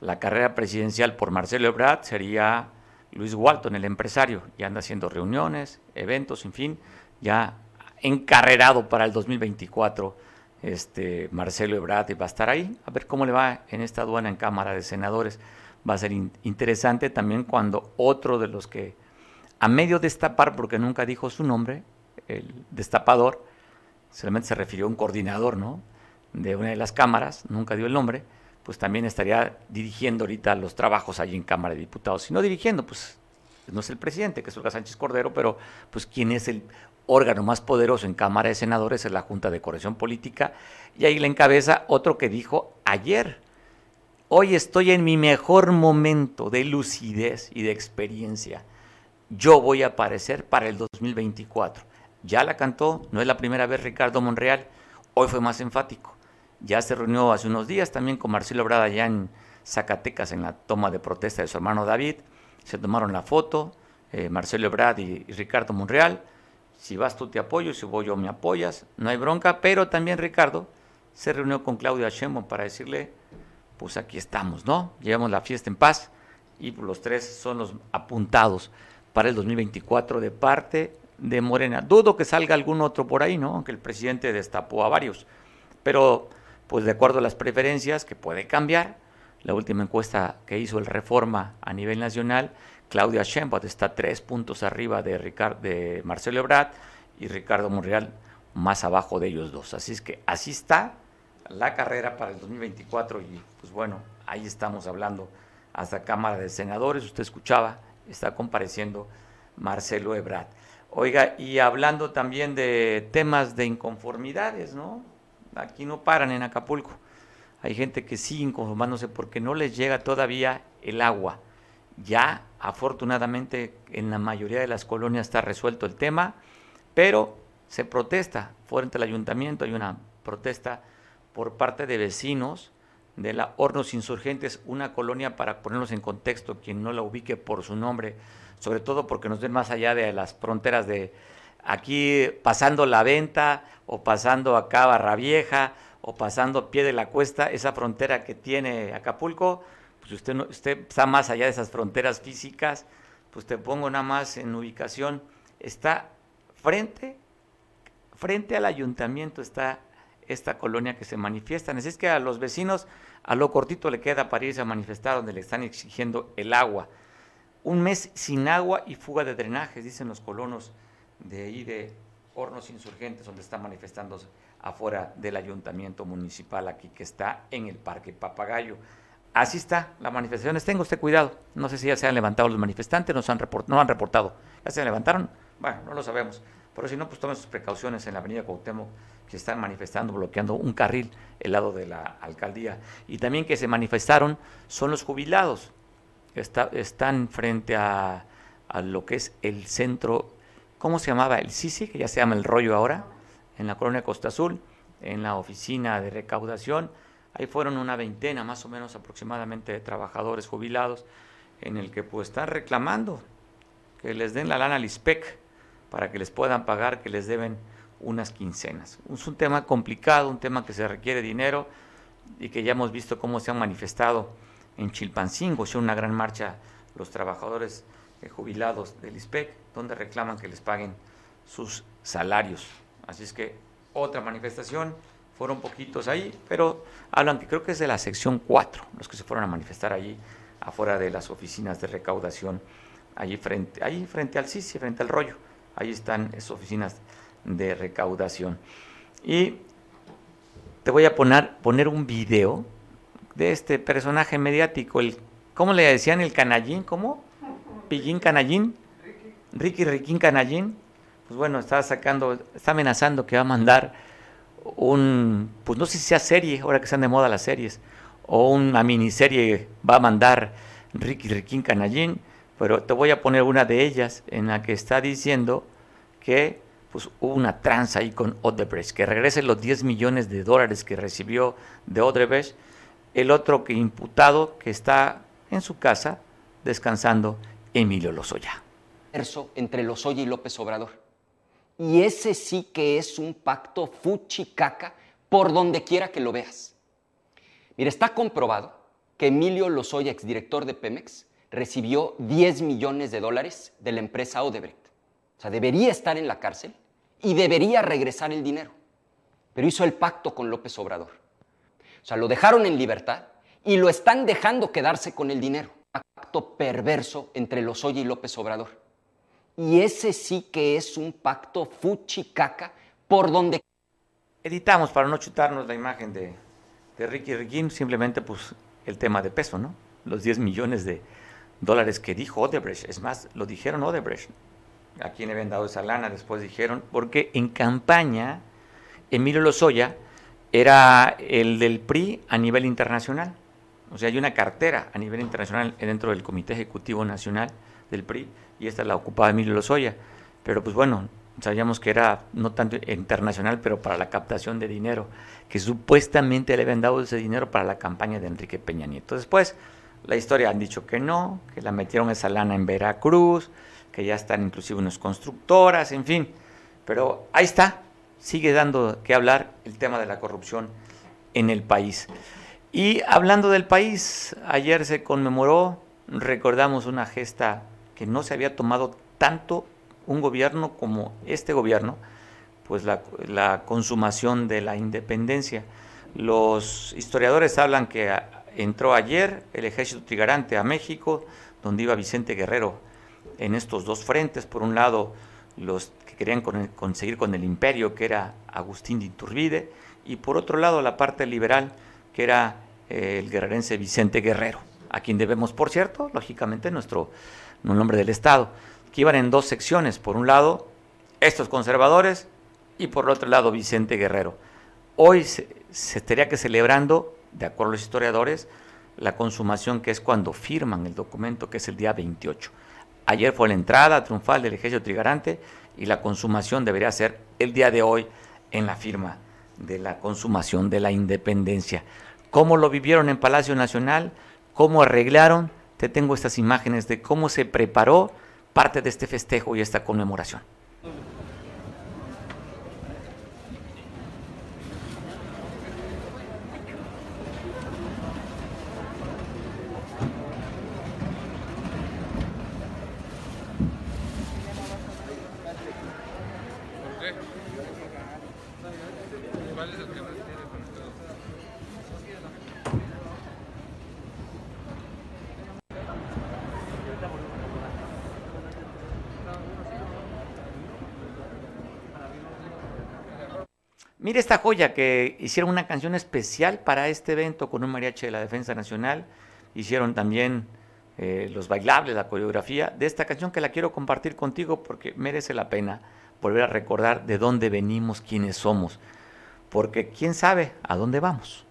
la carrera presidencial por Marcelo Ebrard sería Luis Walton, el empresario, y anda haciendo reuniones, eventos, en fin, ya encarrerado para el 2024 este Marcelo Ebrard va a estar ahí, a ver cómo le va en esta aduana en Cámara de Senadores. Va a ser interesante también cuando otro de los que a medio destapar, porque nunca dijo su nombre, el destapador, solamente se refirió a un coordinador, ¿no? De una de las cámaras, nunca dio el nombre, pues también estaría dirigiendo ahorita los trabajos allí en Cámara de Diputados. Si no dirigiendo, pues no es el presidente, que es Olga Sánchez Cordero, pero pues quien es el órgano más poderoso en Cámara de Senadores es la Junta de Corrección Política, y ahí le encabeza otro que dijo ayer, hoy estoy en mi mejor momento de lucidez y de experiencia, yo voy a aparecer para el 2024. Ya la cantó, no es la primera vez Ricardo Monreal, hoy fue más enfático ya se reunió hace unos días también con Marcelo Ebrard allá en Zacatecas en la toma de protesta de su hermano David. Se tomaron la foto, eh, Marcelo Ebrard y, Ricardo Monreal. Si vas tú te apoyo, si voy yo me apoyas, no hay bronca, pero también Ricardo se reunió con Claudia Sheinbaum para decirle, pues aquí estamos, ¿no? Llevamos la fiesta en paz y los tres son los apuntados para el 2024 de parte de Morena. Dudo que salga algún otro por ahí, ¿no? Aunque el presidente destapó a varios. Pero pues de acuerdo a las preferencias, que puede cambiar. La última encuesta que hizo el Reforma a nivel nacional, Claudia Sheinbaum está tres puntos arriba de, Marcelo Ebrard y Ricardo Monreal más abajo de ellos dos. Así es que así está la carrera para el 2024 y pues bueno, ahí estamos hablando hasta Cámara de Senadores, usted escuchaba, está compareciendo Marcelo Ebrard. Oiga, y hablando también de temas de inconformidades, ¿no? aquí no paran en Acapulco. Hay gente que sigue inconformándose porque no les llega todavía el agua. Ya afortunadamente en la mayoría de las colonias está resuelto el tema, pero se protesta frente al ayuntamiento, hay una protesta por parte de vecinos de la Hornos Insurgentes, una colonia para ponernos en contexto, quien no la ubique por su nombre, sobre todo porque nos ven más allá de las fronteras de aquí pasando la venta o pasando acá Barra Vieja o pasando pie de la cuesta, esa frontera que tiene Acapulco, pues usted, no, usted está más allá de esas fronteras físicas, pues te pongo nada más en ubicación, está frente, frente al ayuntamiento está esta colonia que se manifiesta. Así es que a los vecinos a lo cortito le queda para irse a manifestar donde le están exigiendo el agua. Un mes sin agua y fuga de drenajes, dicen los colonos de ahí de Hornos Insurgentes, donde están manifestándose afuera del ayuntamiento municipal aquí que está en el Parque Papagayo. Así está la manifestación. Tenga usted cuidado. No sé si ya se han levantado los manifestantes, no, han, no han reportado. ¿Ya se levantaron? Bueno, no lo sabemos. Pero si no, pues tomen sus precauciones en la avenida Cuauhtémoc que están manifestando, bloqueando un carril el lado de la alcaldía. Y también que se manifestaron son los jubilados, están frente a, a, lo que es el centro, ¿cómo se llamaba? El Sisi, que ya se llama el rollo ahora, en la colonia Costa Azul, en la oficina de recaudación. Ahí fueron una veintena más o menos aproximadamente de trabajadores jubilados en el que pues están reclamando que les den la lana al ISPEC para que les puedan pagar, que les deben unas quincenas. Es un tema complicado, un tema que se requiere dinero y que ya hemos visto cómo se han manifestado en Chilpancingo, es una gran marcha los trabajadores eh, jubilados del ISPEC, donde reclaman que les paguen sus salarios. Así es que otra manifestación, fueron poquitos ahí, pero hablan que creo que es de la sección 4, los que se fueron a manifestar allí afuera de las oficinas de recaudación, allí frente, allí frente al CICI, frente al rollo, ahí están esas oficinas de recaudación. Y te voy a poner, poner un video de este personaje mediático, el, ¿cómo le decían? El canallín, ¿cómo? Pillín canallín, Ricky Riquín canallín, pues bueno, está sacando, está amenazando que va a mandar un, pues no sé si sea serie, ahora que están de moda las series, o una miniserie va a mandar Ricky Riquín canallín, pero te voy a poner una de ellas en la que está diciendo que pues hubo una tranza ahí con Odebrecht, que regresen los 10 millones de dólares que recibió de Odebrecht, el otro que imputado que está en su casa descansando, Emilio Lozoya. Entre Lozoya y López Obrador. Y ese sí que es un pacto fuchicaca por donde quiera que lo veas. Mira, está comprobado que Emilio Lozoya, exdirector de Pemex, recibió 10 millones de dólares de la empresa Odebrecht. O sea, debería estar en la cárcel y debería regresar el dinero. Pero hizo el pacto con López Obrador. O sea, lo dejaron en libertad y lo están dejando quedarse con el dinero. Pacto perverso entre Lozoya y López Obrador. Y ese sí que es un pacto fuchicaca por donde... Editamos para no chutarnos la imagen de, de Ricky Riquín, simplemente pues el tema de peso, ¿no? Los 10 millones de dólares que dijo Odebrecht. Es más, lo dijeron Odebrecht a quién habían dado esa lana, después dijeron, porque en campaña Emilio Lozoya era el del PRI a nivel internacional. O sea, hay una cartera a nivel internacional dentro del Comité Ejecutivo Nacional del PRI y esta la ocupaba Emilio Lozoya. Pero pues bueno, sabíamos que era no tanto internacional, pero para la captación de dinero, que supuestamente le habían dado ese dinero para la campaña de Enrique Peña Nieto. Después, la historia han dicho que no, que la metieron esa lana en Veracruz, que ya están inclusive unas constructoras, en fin. Pero ahí está, sigue dando que hablar el tema de la corrupción en el país. Y hablando del país, ayer se conmemoró, recordamos una gesta que no se había tomado tanto un gobierno como este gobierno, pues la, la consumación de la independencia. Los historiadores hablan que entró ayer el ejército trigarante a México, donde iba Vicente Guerrero en estos dos frentes. Por un lado, los que querían conseguir con el imperio, que era Agustín de Iturbide, y por otro lado, la parte liberal, que era eh, el guerrerense Vicente Guerrero, a quien debemos, por cierto, lógicamente, nuestro nombre del Estado, que iban en dos secciones. Por un lado, estos conservadores, y por otro lado, Vicente Guerrero. Hoy se, se estaría que celebrando, de acuerdo a los historiadores, la consumación que es cuando firman el documento, que es el día 28. Ayer fue la entrada triunfal del ejército trigarante y la consumación debería ser el día de hoy en la firma de la consumación de la independencia. ¿Cómo lo vivieron en Palacio Nacional? ¿Cómo arreglaron? Te tengo estas imágenes de cómo se preparó parte de este festejo y esta conmemoración. Mire esta joya que hicieron una canción especial para este evento con un mariachi de la Defensa Nacional. Hicieron también eh, los bailables, la coreografía de esta canción que la quiero compartir contigo porque merece la pena volver a recordar de dónde venimos, quiénes somos. Porque quién sabe a dónde vamos.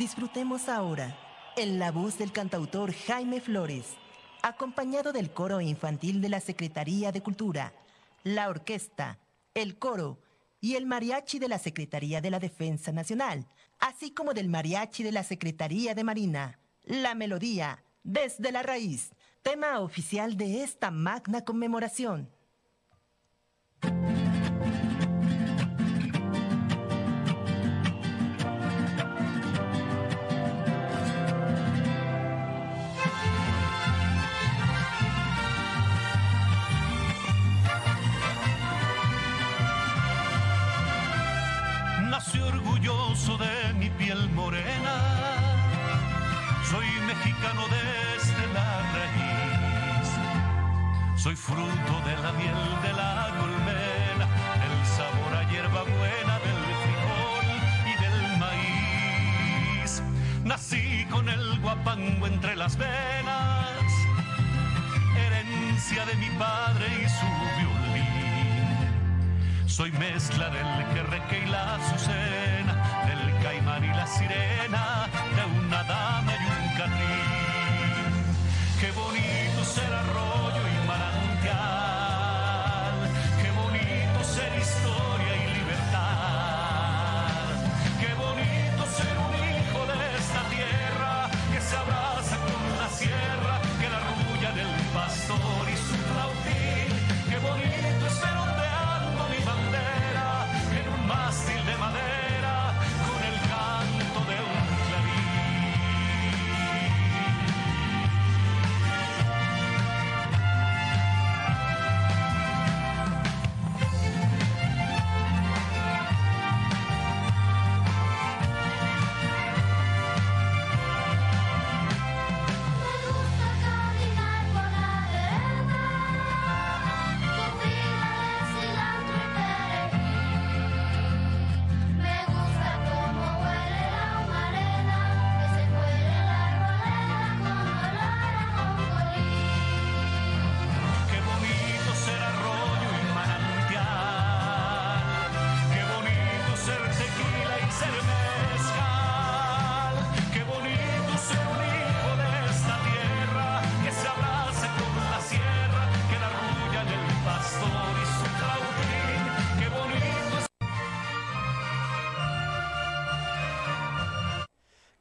Disfrutemos ahora en la voz del cantautor Jaime Flores, acompañado del coro infantil de la Secretaría de Cultura, la orquesta, el coro y el mariachi de la Secretaría de la Defensa Nacional, así como del mariachi de la Secretaría de Marina. La melodía, desde la raíz, tema oficial de esta magna conmemoración. Soy fruto de la miel de la colmena, del sabor a hierba buena del frijol y del maíz. Nací con el guapango entre las venas, herencia de mi padre y su violín. Soy mezcla del querreque y la azucena,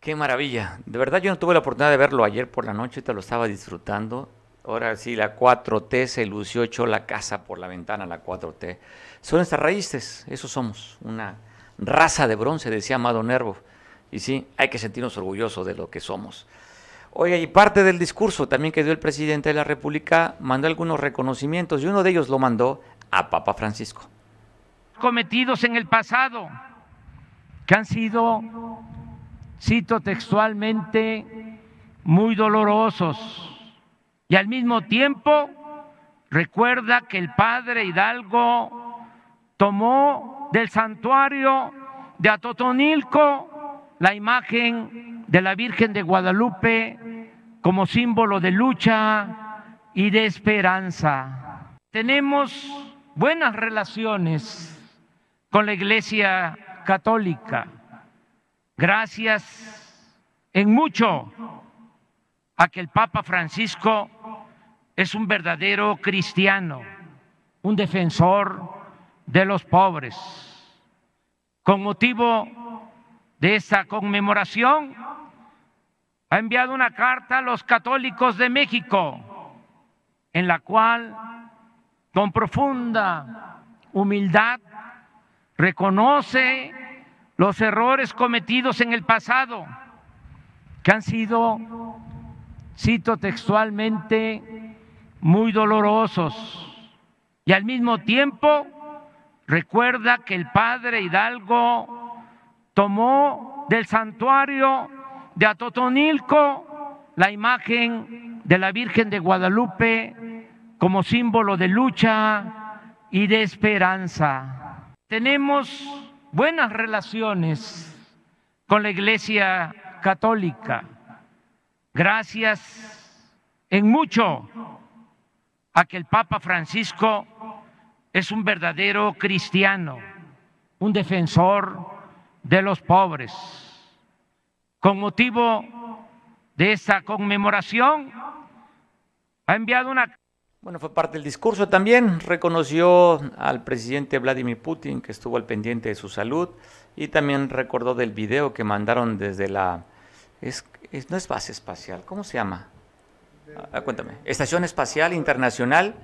Qué maravilla. De verdad yo no tuve la oportunidad de verlo ayer por la noche, te lo estaba disfrutando. Ahora sí, la 4T se lució, echó la casa por la ventana, la 4T. Son nuestras raíces, eso somos, una raza de bronce, decía Amado Nervo. Y sí, hay que sentirnos orgullosos de lo que somos. Oye, y parte del discurso también que dio el presidente de la República mandó algunos reconocimientos y uno de ellos lo mandó a Papa Francisco. cometidos en el pasado, que han sido, cito textualmente, muy dolorosos. Y al mismo tiempo recuerda que el padre Hidalgo tomó del santuario de Atotonilco la imagen de la Virgen de Guadalupe como símbolo de lucha y de esperanza. Tenemos buenas relaciones con la Iglesia Católica, gracias en mucho a que el Papa Francisco es un verdadero cristiano, un defensor de los pobres. Con motivo de esta conmemoración, ha enviado una carta a los católicos de México, en la cual, con profunda humildad, reconoce los errores cometidos en el pasado, que han sido, cito textualmente, muy dolorosos. Y al mismo tiempo recuerda que el padre Hidalgo tomó del santuario de Atotonilco la imagen de la Virgen de Guadalupe como símbolo de lucha y de esperanza. Tenemos buenas relaciones con la Iglesia Católica, gracias en mucho a que el Papa Francisco es un verdadero cristiano, un defensor de los pobres. Con motivo de esta conmemoración, ha enviado una... Bueno, fue parte del discurso también. Reconoció al presidente Vladimir Putin que estuvo al pendiente de su salud y también recordó del video que mandaron desde la... Es, es- no es base espacial, ¿cómo se llama? Ah, cuéntame. Estación Espacial Internacional,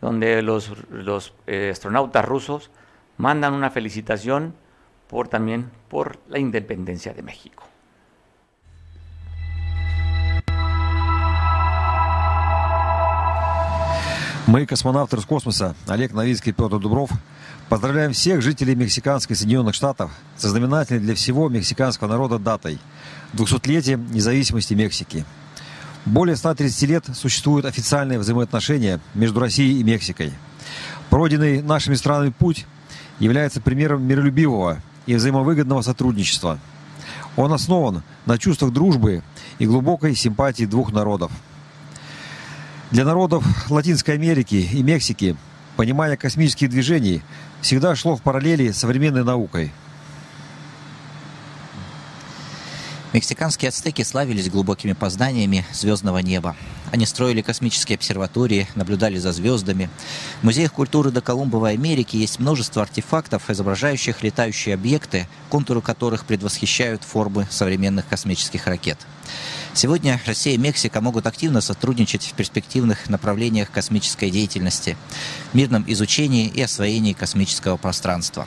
donde los, los eh, astronautas rusos mandan una felicitación por también por la independencia de México. Мы, космонавты Роскосмоса, Олег Новицкий и Петр Дубров, поздравляем всех жителей Мексиканской Соединенных Штатов со знаменательной для всего мексиканского народа датой – 200-летием независимости Мексики. Более 130 лет существуют официальные взаимоотношения между Россией и Мексикой. Пройденный нашими странами путь является примером миролюбивого и взаимовыгодного сотрудничества. Он основан на чувствах дружбы и глубокой симпатии двух народов – для народов Латинской Америки и Мексики понимание космических движений всегда шло в параллели с современной наукой. Мексиканские ацтеки славились глубокими познаниями звездного неба. Они строили космические обсерватории, наблюдали за звездами. В музеях культуры до Колумбовой Америки есть множество артефактов, изображающих летающие объекты, контуры которых предвосхищают формы современных космических ракет. Сегодня Россия и Мексика могут активно сотрудничать в перспективных направлениях космической деятельности, мирном изучении и освоении космического пространства.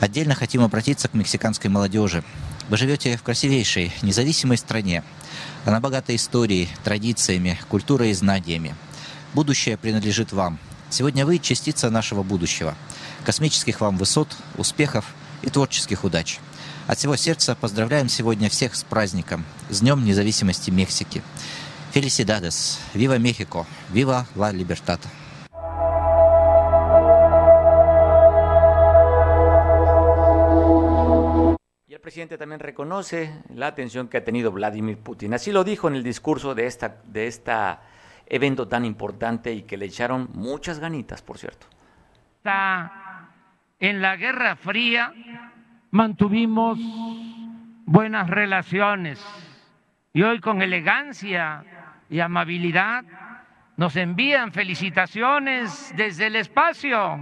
Отдельно хотим обратиться к мексиканской молодежи. Вы живете в красивейшей, независимой стране. Она богата историей, традициями, культурой и знаниями. Будущее принадлежит вам. Сегодня вы частица нашего будущего. Космических вам высот, успехов и творческих удач. От всего сердца поздравляем сегодня всех с праздником, с Днем независимости Мексики. Фелисидадес, Вива Мехико, Вива Ла Либертад. Presidente también reconoce la atención que ha tenido Vladimir Putin. Así lo dijo en el discurso de esta de esta evento tan importante y que le echaron muchas ganitas, por cierto. En la Guerra Fría mantuvimos buenas relaciones y hoy con elegancia y amabilidad nos envían felicitaciones desde el espacio.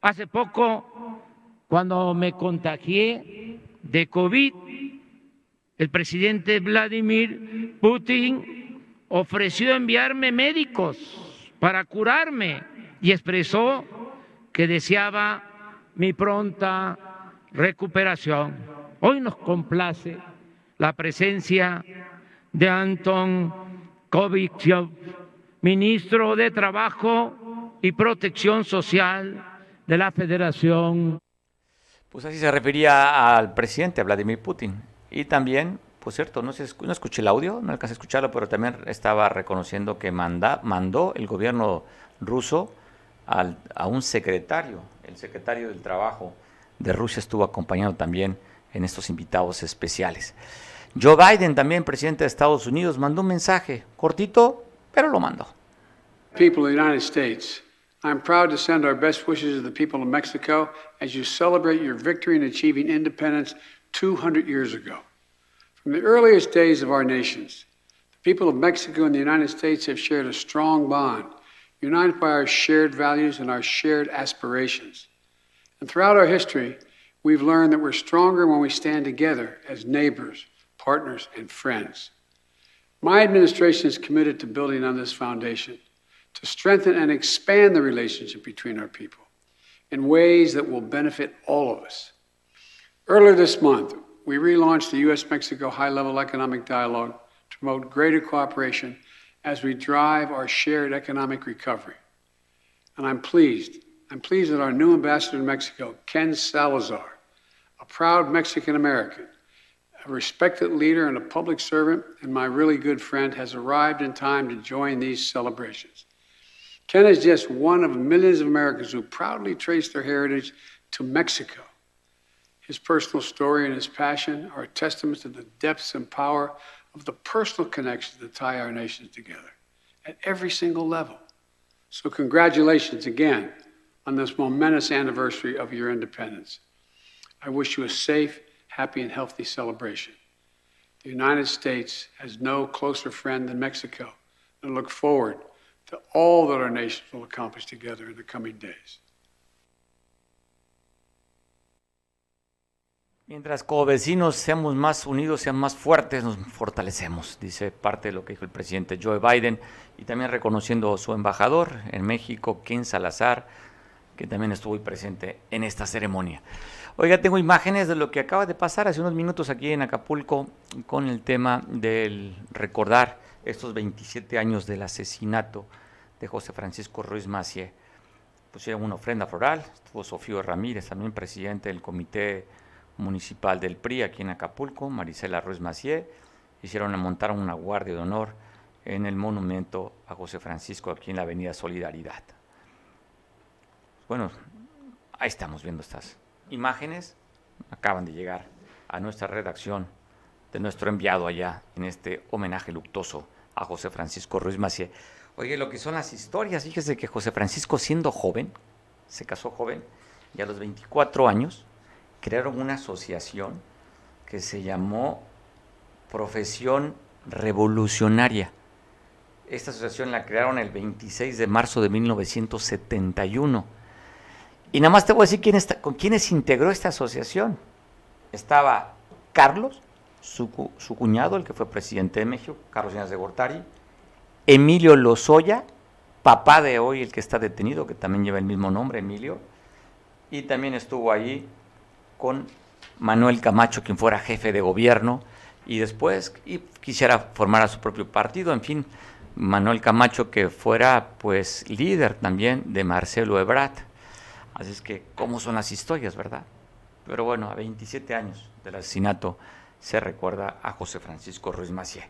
Hace poco, cuando me contagié de COVID, el presidente Vladimir Putin ofreció enviarme médicos para curarme y expresó que deseaba mi pronta recuperación. Hoy nos complace la presencia de Anton Kovichov, ministro de Trabajo y Protección Social de la Federación. Pues así se refería al presidente, a Vladimir Putin. Y también, pues cierto, no, se, no escuché el audio, no alcancé a escucharlo, pero también estaba reconociendo que manda, mandó el gobierno ruso al, a un secretario, el secretario del Trabajo de Rusia estuvo acompañado también en estos invitados especiales. Joe Biden, también presidente de Estados Unidos, mandó un mensaje cortito, pero lo mandó. I'm proud to send our best wishes to the people of Mexico as you celebrate your victory in achieving independence 200 years ago. From the earliest days of our nations, the people of Mexico and the United States have shared a strong bond, united by our shared values and our shared aspirations. And throughout our history, we've learned that we're stronger when we stand together as neighbors, partners, and friends. My administration is committed to building on this foundation to strengthen and expand the relationship between our people in ways that will benefit all of us. Earlier this month, we relaunched the U.S. Mexico High Level Economic Dialogue to promote greater cooperation as we drive our shared economic recovery. And I'm pleased, I'm pleased that our new ambassador to Mexico, Ken Salazar, a proud Mexican American, a respected leader and a public servant, and my really good friend, has arrived in time to join these celebrations. Ken is just one of millions of Americans who proudly trace their heritage to Mexico. His personal story and his passion are a testament to the depths and power of the personal connections that tie our nations together at every single level. So, congratulations again on this momentous anniversary of your independence. I wish you a safe, happy, and healthy celebration. The United States has no closer friend than Mexico, and I look forward to all that our nations will accomplish together in the coming days. Mientras como vecinos seamos más unidos, seamos más fuertes, nos fortalecemos, dice parte de lo que dijo el presidente Joe Biden, y también reconociendo a su embajador en México, Ken Salazar, que también estuvo presente en esta ceremonia. Oiga, tengo imágenes de lo que acaba de pasar hace unos minutos aquí en Acapulco con el tema del recordar estos 27 años del asesinato de José Francisco Ruiz Macié. Pusieron una ofrenda floral, estuvo Sofío Ramírez, también presidente del Comité Municipal del PRI aquí en Acapulco, Marisela Ruiz Macié, hicieron montar una guardia de honor en el monumento a José Francisco aquí en la Avenida Solidaridad. Bueno, ahí estamos viendo estas imágenes, acaban de llegar a nuestra redacción de nuestro enviado allá en este homenaje luctuoso a José Francisco Ruiz Macié. Oye, lo que son las historias, fíjese que José Francisco siendo joven, se casó joven, y a los 24 años crearon una asociación que se llamó Profesión Revolucionaria. Esta asociación la crearon el 26 de marzo de 1971. Y nada más te voy a decir quién está, con quiénes integró esta asociación. Estaba Carlos, su, cu- su cuñado, el que fue presidente de México, Carlos Díaz de Gortari, Emilio Lozoya, papá de hoy el que está detenido, que también lleva el mismo nombre, Emilio, y también estuvo ahí con Manuel Camacho, quien fuera jefe de gobierno, y después y quisiera formar a su propio partido, en fin, Manuel Camacho que fuera pues líder también de Marcelo Ebrard. Así es que, ¿cómo son las historias, verdad? Pero bueno, a 27 años del asesinato se recuerda a José Francisco Ruiz Macié.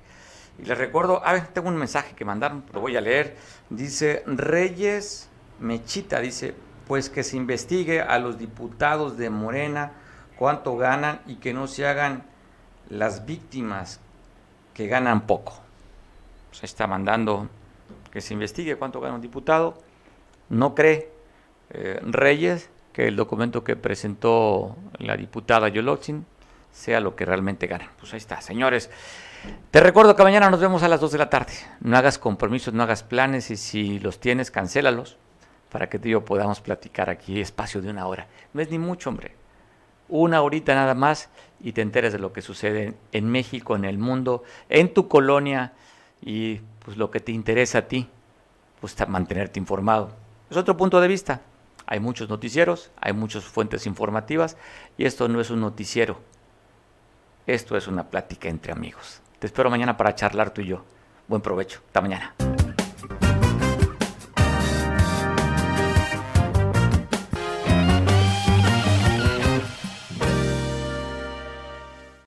Y les recuerdo, a ver, tengo un mensaje que mandaron, lo voy a leer. Dice Reyes Mechita, dice, pues que se investigue a los diputados de Morena cuánto ganan y que no se hagan las víctimas que ganan poco. Se está mandando que se investigue cuánto gana un diputado. No cree eh, Reyes que el documento que presentó la diputada Yolotzin sea lo que realmente ganan. Pues ahí está, señores. Te recuerdo que mañana nos vemos a las 2 de la tarde. No hagas compromisos, no hagas planes y si los tienes, cancélalos para que tú y yo podamos platicar aquí espacio de una hora. No es ni mucho, hombre. Una horita nada más y te enteres de lo que sucede en México, en el mundo, en tu colonia y pues lo que te interesa a ti, pues mantenerte informado. Es otro punto de vista. Hay muchos noticieros, hay muchas fuentes informativas y esto no es un noticiero. Esto es una plática entre amigos. Te espero mañana para charlar tú y yo. Buen provecho. Hasta mañana.